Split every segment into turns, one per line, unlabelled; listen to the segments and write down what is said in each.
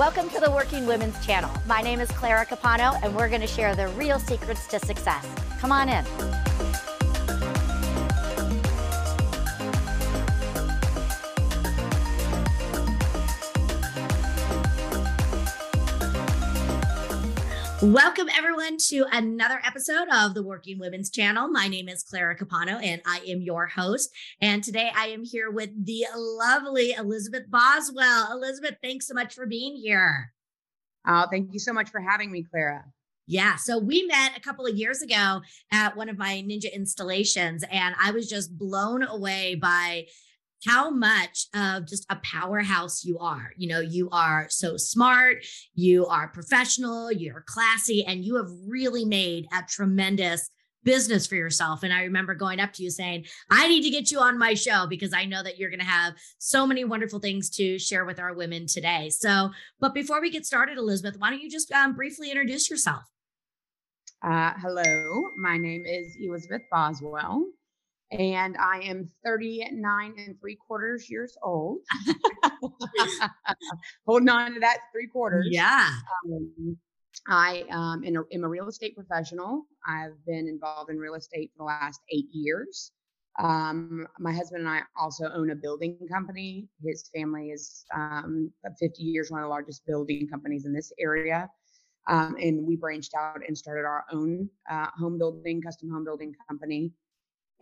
Welcome to the Working Women's Channel. My name is Clara Capano, and we're going to share the real secrets to success. Come on in. Welcome, everyone, to another episode of the Working Women's Channel. My name is Clara Capano, and I am your host. And today I am here with the lovely Elizabeth Boswell. Elizabeth, thanks so much for being here.
Oh, thank you so much for having me, Clara.
Yeah. So we met a couple of years ago at one of my ninja installations, and I was just blown away by how much of just a powerhouse you are. You know, you are so smart, you are professional, you're classy, and you have really made a tremendous business for yourself. And I remember going up to you saying, I need to get you on my show because I know that you're going to have so many wonderful things to share with our women today. So, but before we get started, Elizabeth, why don't you just um, briefly introduce yourself?
Uh, hello, my name is Elizabeth Boswell and I am 39 and three quarters years old. Holding on to that three quarters.
Yeah.
Um, I um, am, a, am, a, real estate professional. I've been involved in real estate for the last eight years. Um, my husband and I also own a building company. His family is um, 50 years, one of the largest building companies in this area. Um, and we branched out and started our own uh, home building, custom home building company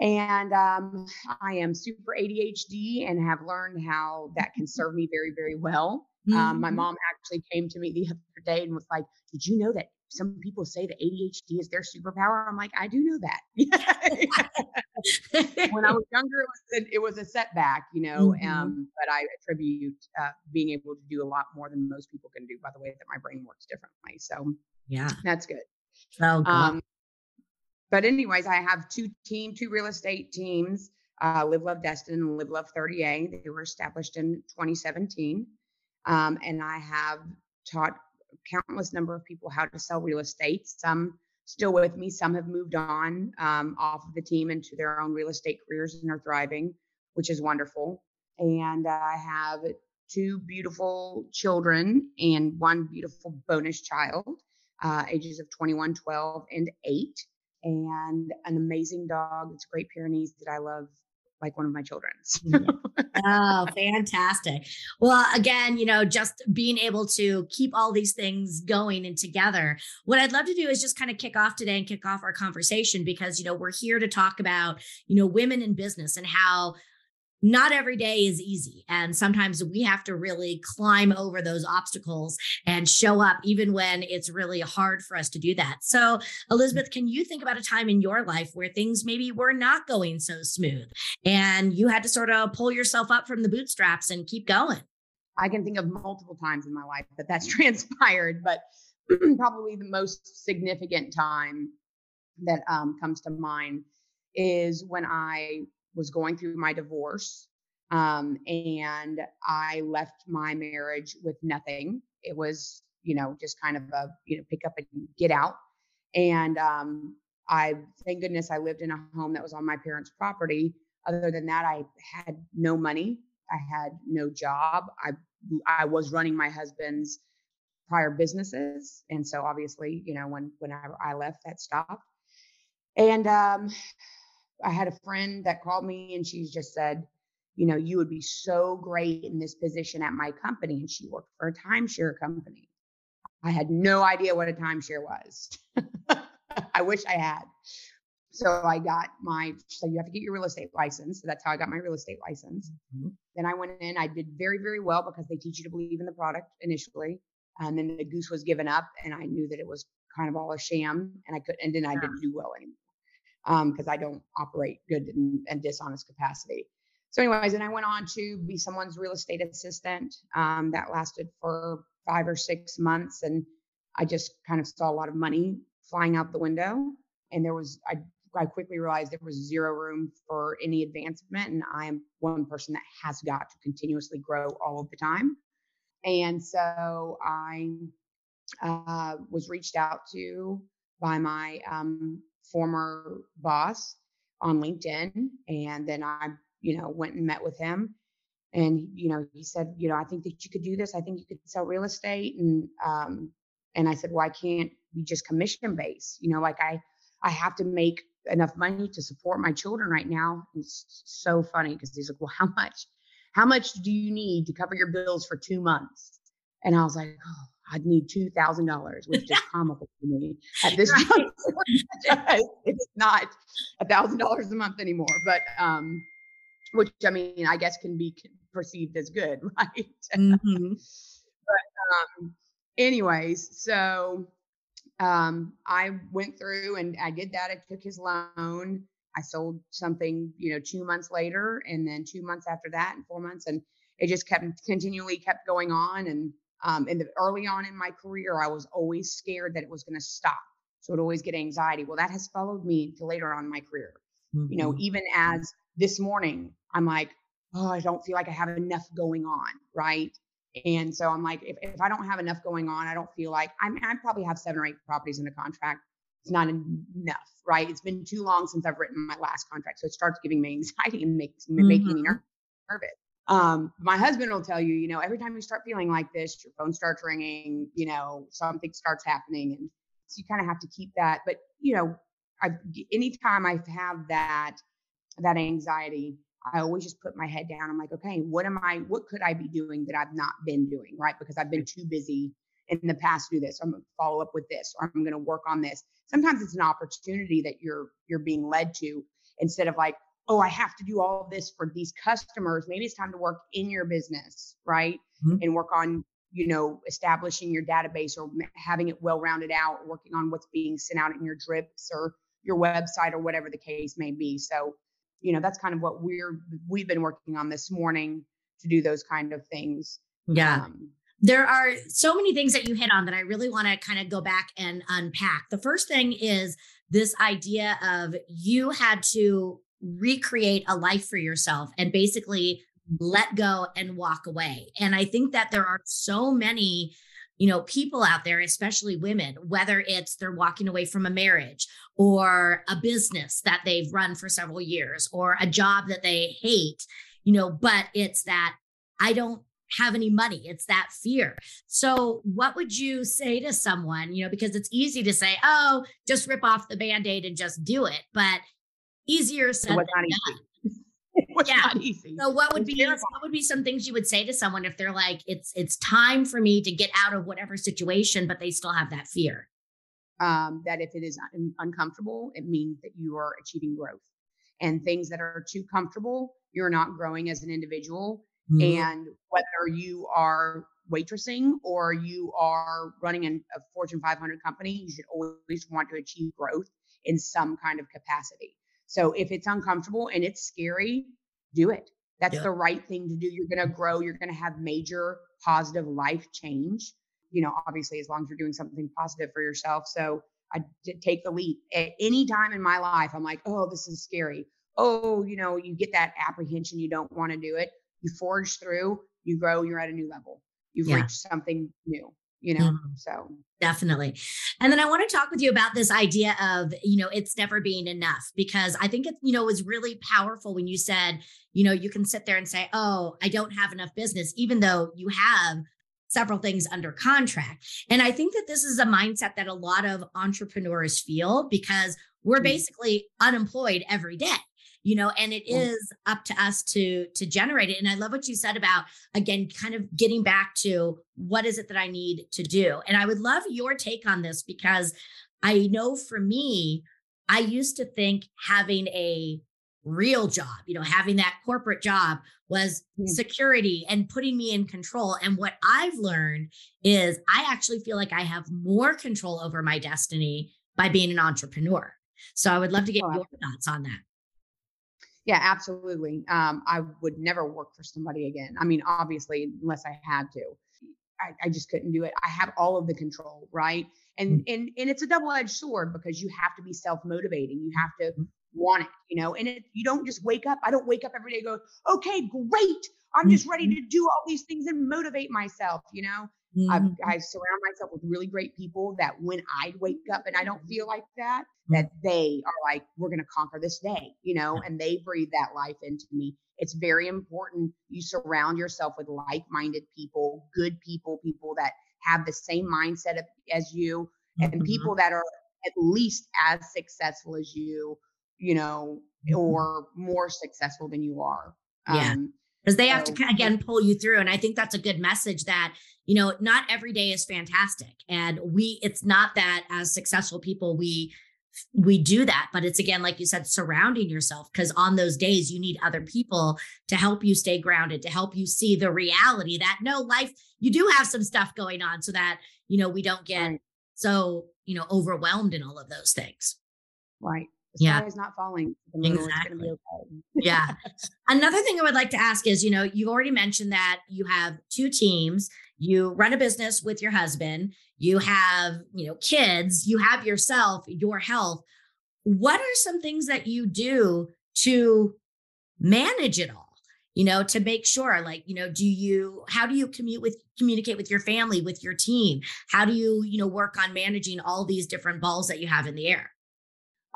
and um, I am super ADHD and have learned how that can serve me very, very well. Mm-hmm. Um, my mm-hmm. mom actually came to me the other day and was like, Did you know that some people say that ADHD is their superpower? I'm like, I do know that. when I was younger, it was, a, it was a setback, you know, mm-hmm. um, but I attribute uh, being able to do a lot more than most people can do by the way that my brain works differently. So,
yeah,
that's good. Um, but anyways, I have two team, two real estate teams, uh, Live Love Destin and Live Love 30A. They were established in 2017. Um, and I have taught countless number of people how to sell real estate. Some still with me, some have moved on um, off of the team into their own real estate careers and are thriving, which is wonderful. And I have two beautiful children and one beautiful bonus child, uh, ages of 21, 12, and 8 and an amazing dog. It's Great Pyrenees that I love like one of my children's. Mm-hmm.
oh, fantastic. Well, again, you know, just being able to keep all these things going and together. What I'd love to do is just kind of kick off today and kick off our conversation because, you know, we're here to talk about, you know, women in business and how not every day is easy. And sometimes we have to really climb over those obstacles and show up, even when it's really hard for us to do that. So, Elizabeth, can you think about a time in your life where things maybe were not going so smooth and you had to sort of pull yourself up from the bootstraps and keep going?
I can think of multiple times in my life that that's transpired, but probably the most significant time that um, comes to mind is when I was going through my divorce. Um, and I left my marriage with nothing. It was, you know, just kind of a, you know, pick up and get out. And um, I, thank goodness, I lived in a home that was on my parents' property. Other than that, I had no money. I had no job. I, I was running my husband's prior businesses, and so obviously, you know, when when I, I left, that stopped. And um, I had a friend that called me and she just said, you know, you would be so great in this position at my company. And she worked for a timeshare company. I had no idea what a timeshare was. I wish I had. So I got my, so you have to get your real estate license. So that's how I got my real estate license. Mm-hmm. Then I went in, I did very, very well because they teach you to believe in the product initially. And then the goose was given up and I knew that it was kind of all a sham and I couldn't, and then I didn't do well anymore because um, I don't operate good and, in, dishonest capacity. So, anyways, and I went on to be someone's real estate assistant. Um, that lasted for five or six months, and I just kind of saw a lot of money flying out the window. And there was, I, I quickly realized there was zero room for any advancement, and I am one person that has got to continuously grow all of the time. And so I uh, was reached out to by my um, former boss on LinkedIn. And then I, you know, went and met with him. And you know he said you know i think that you could do this. I think you could sell real estate. And um and i said why can't we just commission base you know like i i have to make enough money to support my children right now. It's so funny because he's like well how much how much do you need to cover your bills for two months? And i was like oh I'd need two thousand dollars, which is comical to me at this point. it's not a thousand dollars a month anymore, but um, which I mean, I guess can be perceived as good, right? Mm-hmm. but um, anyways, so um, I went through and I did that. I took his loan. I sold something, you know, two months later, and then two months after that, and four months, and it just kept continually kept going on. And um, in the early on in my career, I was always scared that it was going to stop, so I'd always get anxiety. Well, that has followed me to later on in my career. Mm-hmm. You know, mm-hmm. even as this morning, I'm like, oh, I don't feel like I have enough going on, right? And so I'm like, if, if I don't have enough going on, I don't feel like I mean, I probably have seven or eight properties in a contract. It's not enough, right? It's been too long since I've written my last contract. So it starts giving me anxiety and makes mm-hmm. making me mm-hmm. nervous. Um, my husband will tell you, you know, every time you start feeling like this, your phone starts ringing, you know, something starts happening. And so you kind of have to keep that. But, you know, I anytime I have that, that anxiety, I always just put my head down. I'm like, okay, what am I, what could I be doing that I've not been doing, right? Because I've been too busy in the past to do this. I'm gonna follow up with this, or I'm gonna work on this. Sometimes it's an opportunity that you're you're being led to instead of like, oh, I have to do all this for these customers. Maybe it's time to work in your business, right? Mm-hmm. And work on, you know, establishing your database or having it well rounded out, working on what's being sent out in your drips or your website or whatever the case may be. So you know that's kind of what we're we've been working on this morning to do those kind of things
yeah um, there are so many things that you hit on that I really want to kind of go back and unpack. The first thing is this idea of you had to recreate a life for yourself and basically let go and walk away. And I think that there are so many you know, people out there, especially women, whether it's they're walking away from a marriage or a business that they've run for several years or a job that they hate, you know, but it's that I don't have any money. It's that fear. So, what would you say to someone, you know, because it's easy to say, oh, just rip off the band aid and just do it, but easier said than done yeah. not easy. So what would be terrible. what would be some things you would say to someone if they're like, it's it's time for me to get out of whatever situation, but they still have that fear?
Um, that if it is un- uncomfortable, it means that you are achieving growth. And things that are too comfortable, you're not growing as an individual. Mm-hmm. And whether you are waitressing or you are running an, a Fortune 500 company, you should always want to achieve growth in some kind of capacity. So if it's uncomfortable and it's scary, do it. That's yeah. the right thing to do. You're going to grow. You're going to have major positive life change. You know, obviously, as long as you're doing something positive for yourself. So I did take the leap. At any time in my life, I'm like, oh, this is scary. Oh, you know, you get that apprehension. You don't want to do it. You forge through. You grow. You're at a new level. You've yeah. reached something new you know mm-hmm. so
definitely and then i want to talk with you about this idea of you know it's never being enough because i think it you know was really powerful when you said you know you can sit there and say oh i don't have enough business even though you have several things under contract and i think that this is a mindset that a lot of entrepreneurs feel because we're mm-hmm. basically unemployed every day you know and it is up to us to to generate it and i love what you said about again kind of getting back to what is it that i need to do? And i would love your take on this because i know for me i used to think having a real job you know having that corporate job was mm. security and putting me in control and what i've learned is i actually feel like i have more control over my destiny by being an entrepreneur. So i would love to get your thoughts on that
yeah, absolutely. Um, I would never work for somebody again. I mean, obviously, unless I had to. I, I just couldn't do it. I have all of the control, right? And mm-hmm. and and it's a double-edged sword because you have to be self-motivating. You have to mm-hmm. want it, you know. And it, you don't just wake up. I don't wake up every day go, okay, great. I'm just ready to do all these things and motivate myself, you know? Mm-hmm. I surround myself with really great people that when I wake up and I don't feel like that, that mm-hmm. they are like, we're going to conquer this day, you know, and they breathe that life into me. It's very important you surround yourself with like minded people, good people, people that have the same mindset as you, and mm-hmm. people that are at least as successful as you, you know, mm-hmm. or more successful than you are.
Yeah. Um, because they have to oh, again pull you through and i think that's a good message that you know not every day is fantastic and we it's not that as successful people we we do that but it's again like you said surrounding yourself because on those days you need other people to help you stay grounded to help you see the reality that no life you do have some stuff going on so that you know we don't get so you know overwhelmed in all of those things.
Right the yeah. is not falling. Exactly. Okay.
yeah. Another thing I would like to ask is, you know, you've already mentioned that you have two teams. You run a business with your husband. You have, you know, kids. You have yourself, your health. What are some things that you do to manage it all? You know, to make sure, like, you know, do you, how do you commute with, communicate with your family, with your team? How do you, you know, work on managing all these different balls that you have in the air?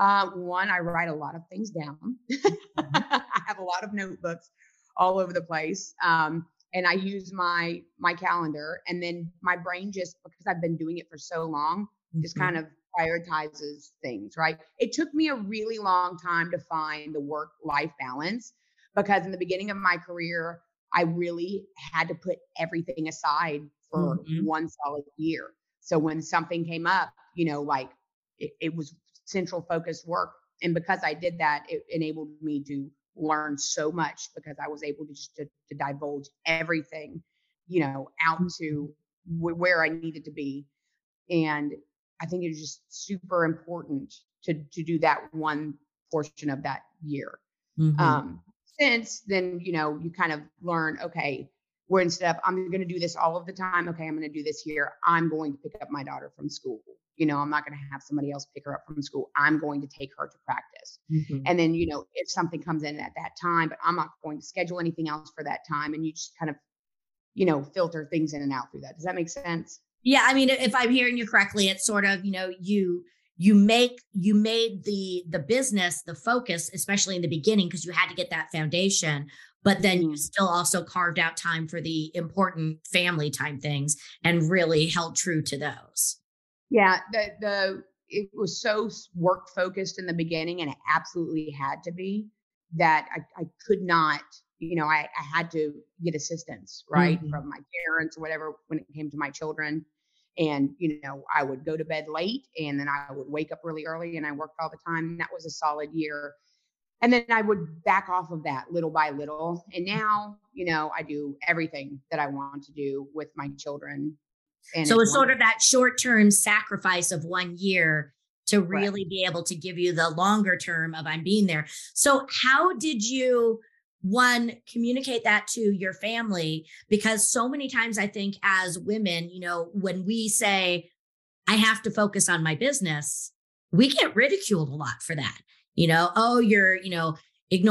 Uh, one, I write a lot of things down. I have a lot of notebooks all over the place. Um, and I use my my calendar and then my brain just because I've been doing it for so long, mm-hmm. just kind of prioritizes things, right? It took me a really long time to find the work life balance because in the beginning of my career, I really had to put everything aside for mm-hmm. one solid year. So when something came up, you know, like it, it was central focused work. And because I did that, it enabled me to learn so much because I was able to just to, to divulge everything, you know, out to w- where I needed to be. And I think it was just super important to to do that one portion of that year. Mm-hmm. Um, since then, you know, you kind of learn, okay, where instead of I'm going to do this all of the time, okay, I'm going to do this here. I'm going to pick up my daughter from school you know, I'm not going to have somebody else pick her up from school. I'm going to take her to practice. Mm-hmm. And then, you know, if something comes in at that time, but I'm not going to schedule anything else for that time. And you just kind of, you know, filter things in and out through that. Does that make sense?
Yeah. I mean, if I'm hearing you correctly, it's sort of, you know, you, you make you made the the business the focus especially in the beginning because you had to get that foundation but then you mm-hmm. still also carved out time for the important family time things and really held true to those
yeah, the the it was so work focused in the beginning, and it absolutely had to be that I, I could not, you know, I, I had to get assistance, right, mm-hmm. from my parents or whatever when it came to my children. And, you know, I would go to bed late and then I would wake up really early and I worked all the time. That was a solid year. And then I would back off of that little by little. And now, you know, I do everything that I want to do with my children
and so it's sort of that short term sacrifice of one year to really right. be able to give you the longer term of I'm being there. So, how did you? one communicate that to your family because so many times i think as women you know when we say i have to focus on my business we get ridiculed a lot for that you know oh you're you know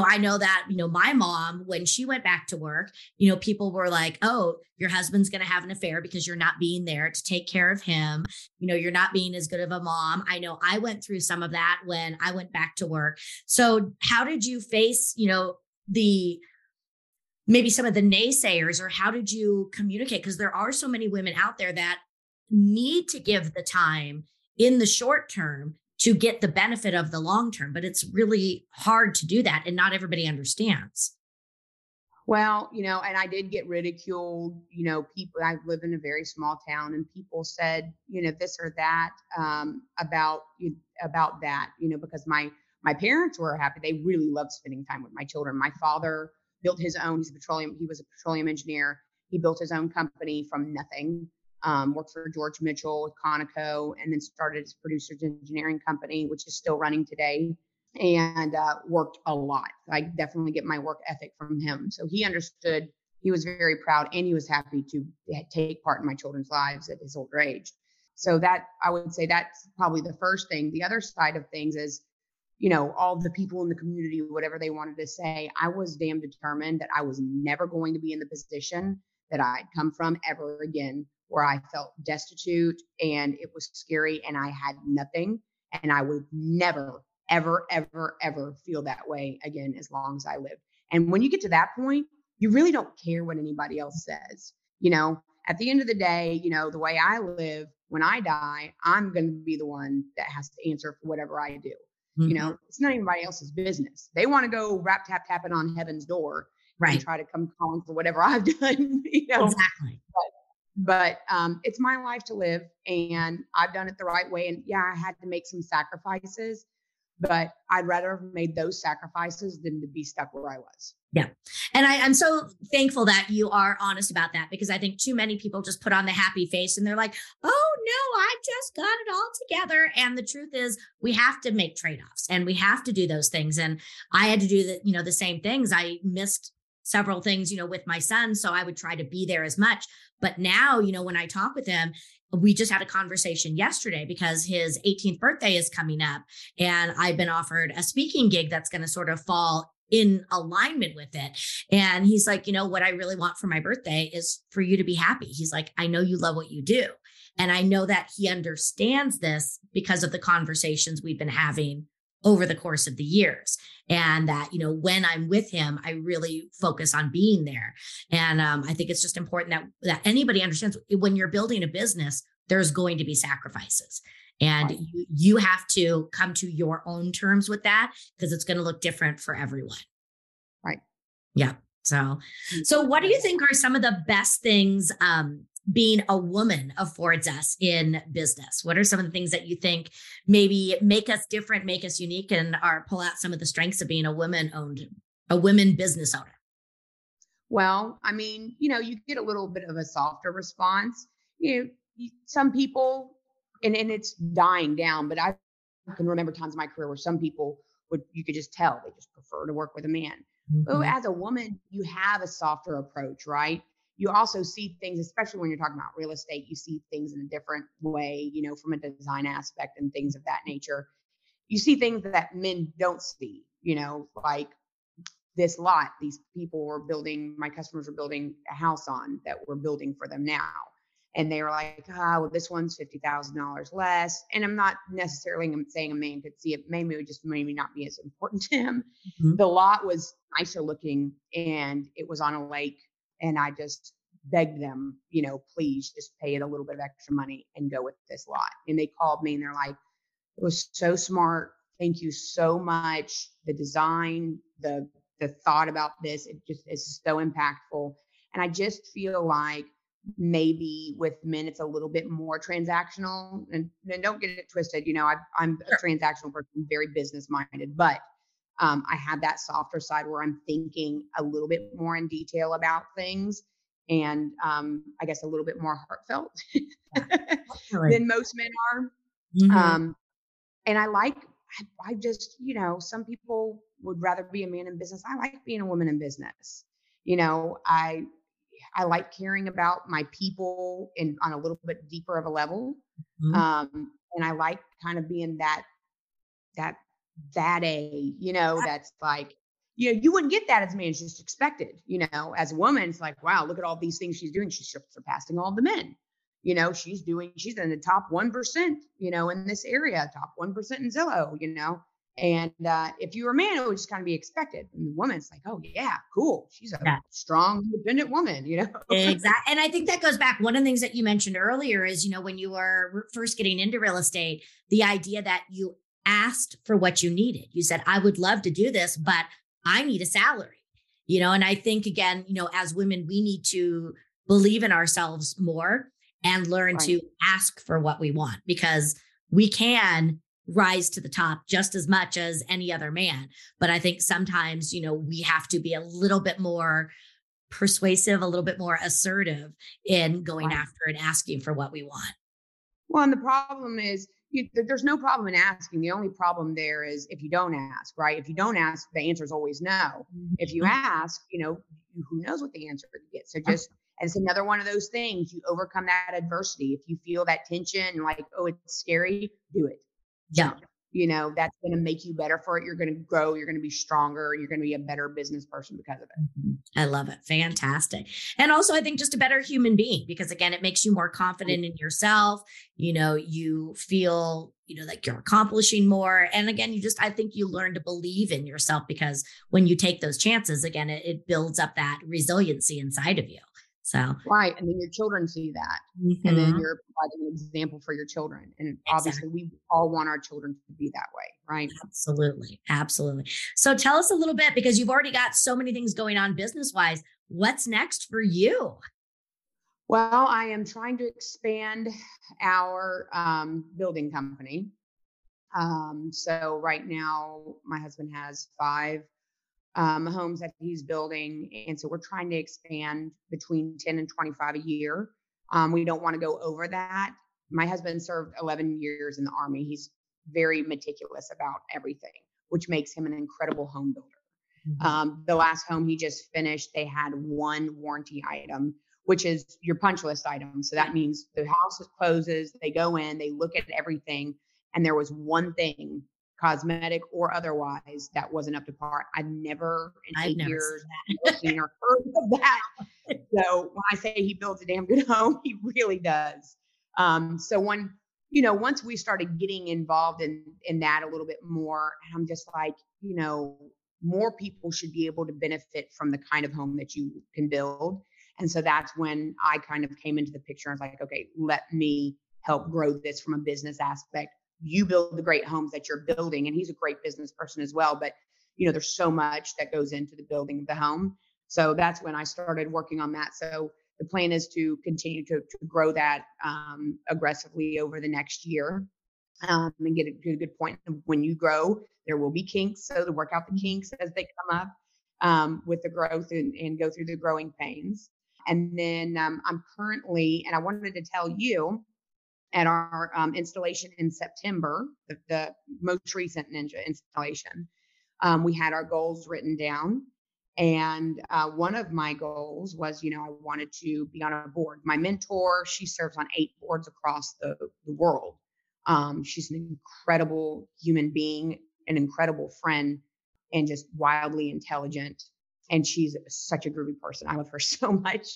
i know that you know my mom when she went back to work you know people were like oh your husband's going to have an affair because you're not being there to take care of him. You know you're not being as good of a mom. I know i went through some of that when i went back to work. So how did you face you know the maybe some of the naysayers or how did you communicate? Because there are so many women out there that need to give the time in the short term to get the benefit of the long term but it's really hard to do that and not everybody understands.
Well you know and i did get ridiculed you know people i live in a very small town and people said you know this or that um, about about that you know because my my parents were happy. They really loved spending time with my children. My father built his own he's a petroleum he was a petroleum engineer. He built his own company from nothing um, worked for George Mitchell with Conoco, and then started his producers engineering company, which is still running today, and uh, worked a lot. I definitely get my work ethic from him. So he understood. He was very proud, and he was happy to take part in my children's lives at his older age. So that I would say that's probably the first thing. The other side of things is, you know, all the people in the community, whatever they wanted to say, I was damn determined that I was never going to be in the position that I'd come from ever again, where I felt destitute and it was scary and I had nothing. And I would never, ever, ever, ever feel that way again as long as I live. And when you get to that point, you really don't care what anybody else says. You know, at the end of the day, you know, the way I live, when I die, I'm going to be the one that has to answer for whatever I do. Mm-hmm. You know, it's not anybody else's business. They want to go rap tap tapping on heaven's door right. and try to come calling for whatever I've done. You know?
Exactly.
But, but um, it's my life to live, and I've done it the right way. And yeah, I had to make some sacrifices, but I'd rather have made those sacrifices than to be stuck where I was.
Yeah. And I, am so thankful that you are honest about that because I think too many people just put on the happy face and they're like, oh no, I just got it all together. And the truth is we have to make trade-offs and we have to do those things. And I had to do the, you know, the same things. I missed several things, you know, with my son. So I would try to be there as much. But now, you know, when I talk with him, we just had a conversation yesterday because his 18th birthday is coming up and I've been offered a speaking gig that's going to sort of fall in alignment with it. And he's like, you know, what I really want for my birthday is for you to be happy. He's like, I know you love what you do. And I know that he understands this because of the conversations we've been having over the course of the years and that you know when i'm with him i really focus on being there. And um, i think it's just important that that anybody understands when you're building a business there's going to be sacrifices. And right. you, you have to come to your own terms with that because it's going to look different for everyone.
Right.
Yeah so mm. so what do you think are some of the best things um, being a woman affords us in business? What are some of the things that you think maybe make us different, make us unique, and are pull out some of the strengths of being a woman owned, a women business owner?
Well, I mean, you know, you get a little bit of a softer response. You know, some people, and, and it's dying down, but I can remember times in my career where some people would, you could just tell they just prefer to work with a man. Mm-hmm. But as a woman, you have a softer approach, right? You also see things, especially when you're talking about real estate, you see things in a different way, you know, from a design aspect and things of that nature. You see things that men don't see, you know, like this lot, these people were building, my customers were building a house on that we're building for them now. And they were like, ah, oh, well, this one's $50,000 less. And I'm not necessarily saying a man could see it. Maybe it would just maybe not be as important to him. Mm-hmm. The lot was nicer looking and it was on a lake and I just begged them, you know, please just pay it a little bit of extra money and go with this lot. And they called me and they're like, it was so smart. Thank you so much. The design, the the thought about this, it just is so impactful. And I just feel like maybe with men it's a little bit more transactional. And, and don't get it twisted. You know, I, I'm a transactional person, very business minded, but um, I have that softer side where I'm thinking a little bit more in detail about things and um, I guess a little bit more heartfelt than most men are. Mm-hmm. Um, and I like, I, I just, you know, some people would rather be a man in business. I like being a woman in business. You know, I I like caring about my people in on a little bit deeper of a level. Mm-hmm. Um, and I like kind of being that that that a, you know, that's like, you know, you wouldn't get that as a man, it's just expected. You know, as a woman, it's like, wow, look at all these things she's doing. She's surpassing all the men. You know, she's doing, she's in the top 1%, you know, in this area, top 1% in Zillow, you know. And uh, if you were a man, it would just kind of be expected. And the woman's like, oh, yeah, cool. She's a yeah. strong, independent woman, you know?
exactly. And I think that goes back. One of the things that you mentioned earlier is, you know, when you were first getting into real estate, the idea that you asked for what you needed. You said, I would love to do this, but I need a salary. You know, and I think again, you know, as women, we need to believe in ourselves more and learn right. to ask for what we want because we can rise to the top just as much as any other man. But I think sometimes, you know, we have to be a little bit more persuasive, a little bit more assertive in going right. after and asking for what we want.
Well, and the problem is you, there's no problem in asking. The only problem there is if you don't ask, right? If you don't ask, the answer is always no. If you mm-hmm. ask, you know, who knows what the answer to get. So just, and it's another one of those things. You overcome that adversity. If you feel that tension, like, oh, it's scary, do it.
Yeah.
You know that's going to make you better for it you're going to grow you're going to be stronger you're going to be a better business person because of it.
Mm-hmm. i love it. Fantastic. And also i think just a better human being because again it makes you more confident in yourself. You know you feel you know like you're accomplishing more. And again you just i think you learn to believe in yourself because when you take those chances again it, it builds up that resiliency inside of you so
right, and then your children see that, mm-hmm. and then mm-hmm. you're providing an example for your children. And exactly. obviously, we all want our children to be that way, right?
Absolutely, absolutely. So tell us a little bit because you've already got so many things going on business wise. What's next for you?
Well, I am trying to expand our um, building company. Um, so right now, my husband has five um, homes that he's building. And so we're trying to expand between 10 and 25 a year. Um, we don't want to go over that. My husband served 11 years in the Army. He's very meticulous about everything, which makes him an incredible home builder. Mm-hmm. Um, the last home he just finished, they had one warranty item, which is your punch list item. So that means the house closes, they go in, they look at everything, and there was one thing cosmetic or otherwise, that wasn't up to par. I've never in I've eight years seen or heard of that. So when I say he builds a damn good home, he really does. Um, so when you know, once we started getting involved in in that a little bit more, I'm just like, you know, more people should be able to benefit from the kind of home that you can build. And so that's when I kind of came into the picture. I was like, okay, let me help grow this from a business aspect you build the great homes that you're building and he's a great business person as well but you know there's so much that goes into the building of the home. So that's when i started working on that. So the plan is to continue to, to grow that um, aggressively over the next year um, and get a, a good point when you grow there will be kinks so to work out the kinks as they come up um, with the growth and, and, go through the growing pains. And then um, i'm currently and i wanted to tell you at our um, installation in September, the, the, most recent Ninja installation. Um, we had our goals written down. And uh, one of my goals was, you know, I wanted to be on a board. My mentor, she serves on eight boards across the, the world. Um, she's an incredible human being, an incredible friend, and just wildly intelligent. And she's such a groovy person. I love her so much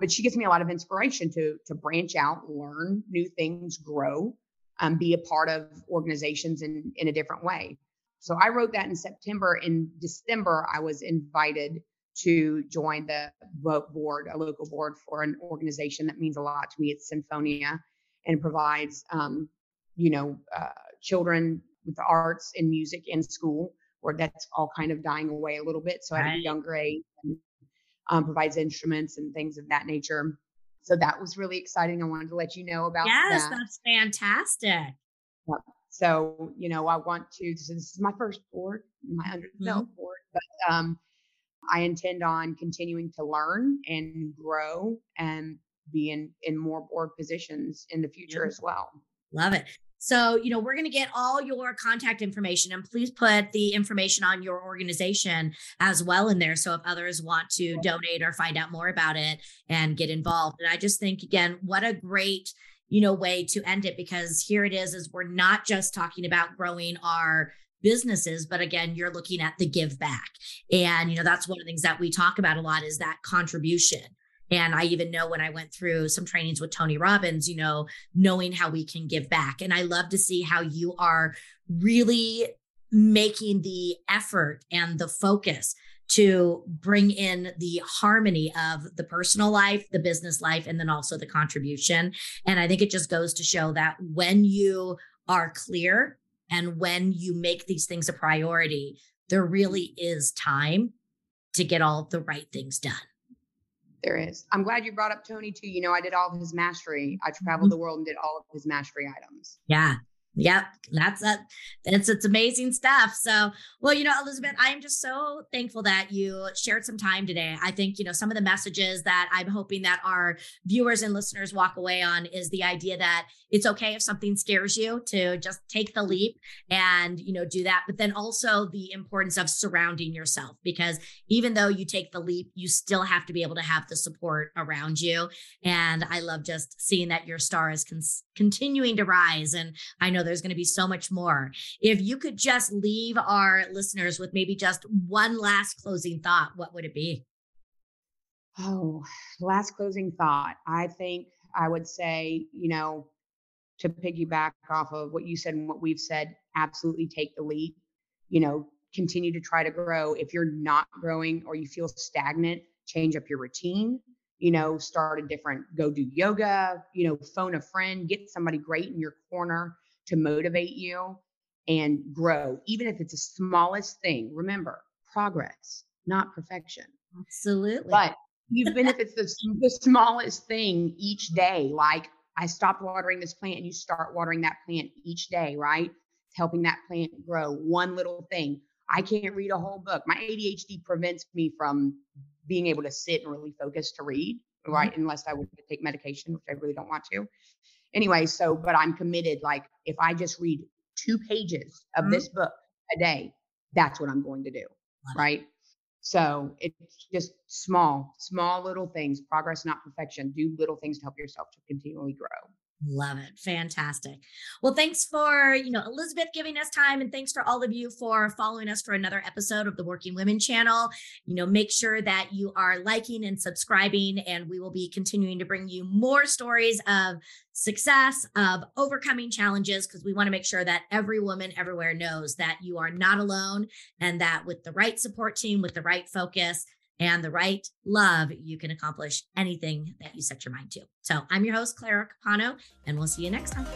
but she gives me a lot of inspiration to to branch out, learn new things, grow, um, be a part of organizations in in a different way. So I wrote that in September. In December, I was invited to join the board, a local board for an organization that means a lot to me. It's Sinfonia, and provides, um, you know, uh, children with the arts and music in school, where that's all kind of dying away a little bit. So right. at a younger age, um, provides instruments and things of that nature. So that was really exciting. I wanted to let you know about
yes,
that.
that's fantastic.
Yep. So, you know, I want to, so this is my first board, my under the belt mm-hmm. board, but um, I intend on continuing to learn and grow and be in, in more board positions in the future as well.
Love it. So, you know, we're going to get all your contact information and please put the information on your organization as well in there. So, if others want to donate or find out more about it and get involved. And I just think, again, what a great, you know, way to end it because here it is, is we're not just talking about growing our businesses but again you're looking at the give back and you know that's one of the things that we talk about a lot is that contribution and I even know when I went through some trainings with Tony Robbins, you know, knowing how we can give back. And I love to see how you are really making the effort and the focus to bring in the harmony of the personal life, the business life, and then also the contribution. And I think it just goes to show that when you are clear and when you make these things a priority, there really is time to get all the right things done.
There is. I'm glad you brought up Tony too. You know, I did all of his mastery. I traveled mm-hmm. the world and did all of his mastery items.
Yeah. Yep, that's it. It's it's amazing stuff. So, well, you know, Elizabeth, I am just so thankful that you shared some time today. I think you know some of the messages that I'm hoping that our viewers and listeners walk away on is the idea that it's okay if something scares you to just take the leap and you know do that, but then also the importance of surrounding yourself because even though you take the leap, you still have to be able to have the support around you. And I love just seeing that your star is con- continuing to rise, and I know there's going to be so much more. If you could just leave our listeners with maybe just one last closing thought, what would it be?
Oh, last closing thought. I think I would say, you know, to piggyback off of what you said and what we've said, absolutely take the lead. You know, continue to try to grow. If you're not growing or you feel stagnant, change up your routine. You know, start a different, go do yoga, you know, phone a friend, get somebody great in your corner to motivate you and grow, even if it's the smallest thing. Remember, progress, not perfection.
Absolutely.
But even if it's the, the smallest thing each day, like I stopped watering this plant and you start watering that plant each day, right? It's helping that plant grow. One little thing. I can't read a whole book. My ADHD prevents me from being able to sit and really focus to read, right? Mm-hmm. Unless I would take medication, which I really don't want to. Anyway, so, but I'm committed. Like, if I just read two pages of mm-hmm. this book a day, that's what I'm going to do, right? So it's just small, small little things, progress, not perfection. Do little things to help yourself to continually grow.
Love it. Fantastic. Well, thanks for, you know, Elizabeth giving us time and thanks for all of you for following us for another episode of the Working Women channel. You know, make sure that you are liking and subscribing and we will be continuing to bring you more stories of success, of overcoming challenges because we want to make sure that every woman everywhere knows that you are not alone and that with the right support team, with the right focus, and the right love, you can accomplish anything that you set your mind to. So I'm your host, Clara Capano, and we'll see you next time.